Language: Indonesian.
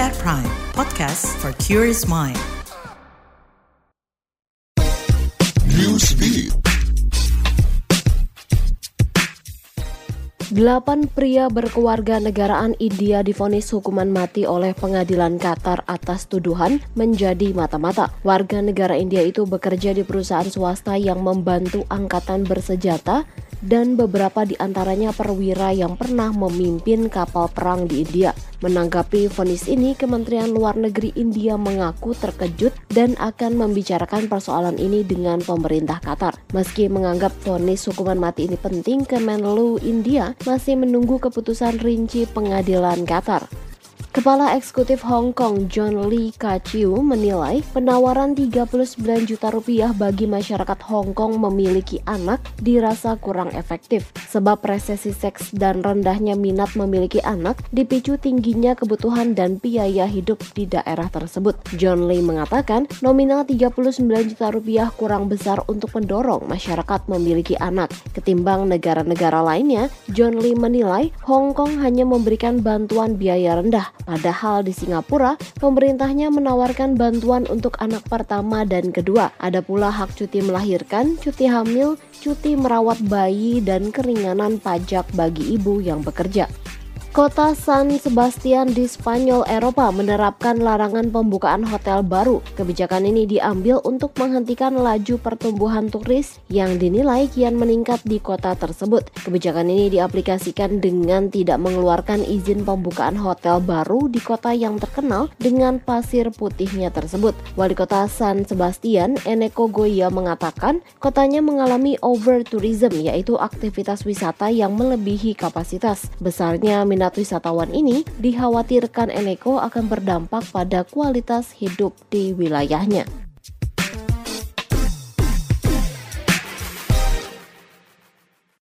at Prime, podcast for curious mind. Newsbeat. Delapan pria berkeluarga negaraan India difonis hukuman mati oleh pengadilan Qatar atas tuduhan menjadi mata-mata. Warga negara India itu bekerja di perusahaan swasta yang membantu angkatan bersenjata dan beberapa di antaranya perwira yang pernah memimpin kapal perang di India. Menanggapi vonis ini, Kementerian Luar Negeri India mengaku terkejut dan akan membicarakan persoalan ini dengan pemerintah Qatar. Meski menganggap vonis hukuman mati ini penting, Kemenlu India masih menunggu keputusan rinci pengadilan Qatar. Kepala Eksekutif Hong Kong John Lee Ka-chiu menilai penawaran 39 juta rupiah bagi masyarakat Hong Kong memiliki anak dirasa kurang efektif sebab resesi seks dan rendahnya minat memiliki anak dipicu tingginya kebutuhan dan biaya hidup di daerah tersebut. John Lee mengatakan nominal 39 juta rupiah kurang besar untuk mendorong masyarakat memiliki anak. Ketimbang negara-negara lainnya, John Lee menilai Hong Kong hanya memberikan bantuan biaya rendah Padahal di Singapura, pemerintahnya menawarkan bantuan untuk anak pertama dan kedua. Ada pula hak cuti melahirkan, cuti hamil, cuti merawat bayi, dan keringanan pajak bagi ibu yang bekerja. Kota San Sebastian di Spanyol, Eropa menerapkan larangan pembukaan hotel baru. Kebijakan ini diambil untuk menghentikan laju pertumbuhan turis yang dinilai kian meningkat di kota tersebut. Kebijakan ini diaplikasikan dengan tidak mengeluarkan izin pembukaan hotel baru di kota yang terkenal dengan pasir putihnya tersebut. Wali kota San Sebastian, Eneko Goya mengatakan kotanya mengalami over tourism yaitu aktivitas wisata yang melebihi kapasitas. Besarnya minat minat wisatawan ini dikhawatirkan Eneko akan berdampak pada kualitas hidup di wilayahnya.